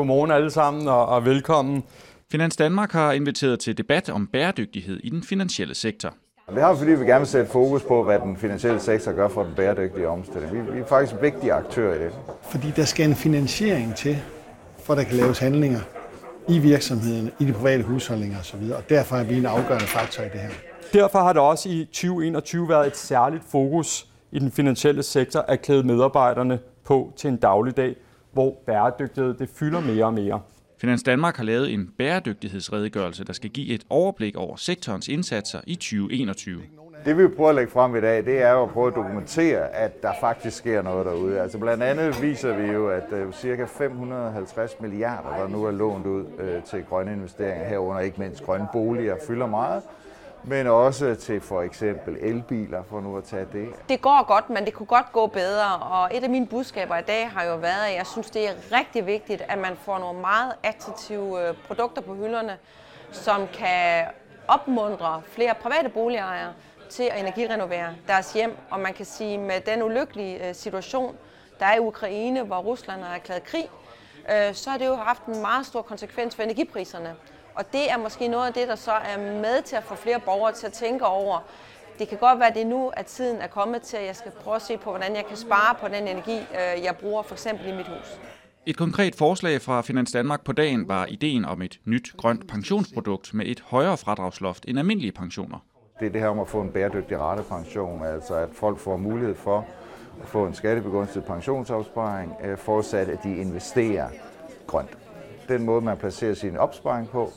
godmorgen alle sammen og, og velkommen. Finans Danmark har inviteret til debat om bæredygtighed i den finansielle sektor. Det har vi, fordi vi gerne vil sætte fokus på, hvad den finansielle sektor gør for den bæredygtige omstilling. Vi, vi er faktisk en vigtig aktør i det. Fordi der skal en finansiering til, for der kan laves handlinger i virksomheden, i de private husholdninger osv. Og derfor er vi en afgørende faktor i det her. Derfor har det også i 2021 været et særligt fokus i den finansielle sektor at klæde medarbejderne på til en dagligdag, hvor bæredygtighed det fylder mere og mere. Finans Danmark har lavet en bæredygtighedsredegørelse, der skal give et overblik over sektorens indsatser i 2021. Det vi prøver at lægge frem i dag, det er jo at prøve at dokumentere, at der faktisk sker noget derude. Altså blandt andet viser vi jo, at uh, cirka 550 milliarder, der nu er lånt ud uh, til grønne investeringer herunder, ikke mindst grønne boliger, fylder meget men også til for eksempel elbiler, for nu at tage det. Det går godt, men det kunne godt gå bedre, og et af mine budskaber i dag har jo været, at jeg synes, det er rigtig vigtigt, at man får nogle meget attraktive øh, produkter på hylderne, som kan opmuntre flere private boligejere til at energirenovere deres hjem. Og man kan sige, med den ulykkelige øh, situation, der er i Ukraine, hvor Rusland har erklæret krig, øh, så har det jo haft en meget stor konsekvens for energipriserne. Og det er måske noget af det, der så er med til at få flere borgere til at tænke over, det kan godt være, at det nu, at tiden er kommet til, at jeg skal prøve at se på, hvordan jeg kan spare på den energi, øh, jeg bruger for eksempel i mit hus. Et konkret forslag fra Finans Danmark på dagen var ideen om et nyt grønt pensionsprodukt med et højere fradragsloft end almindelige pensioner. Det er det her om at få en bæredygtig ratepension, altså at folk får mulighed for at få en skattebegunstiget pensionsopsparing, øh, forudsat at de investerer grønt den måde, man placerer sin opsparing på,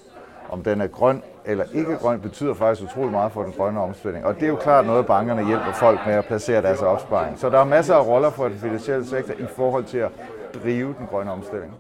om den er grøn eller ikke grøn, betyder faktisk utrolig meget for den grønne omstilling. Og det er jo klart noget, bankerne hjælper folk med at placere deres opsparing. Så der er masser af roller for den finansielle sektor i forhold til at drive den grønne omstilling.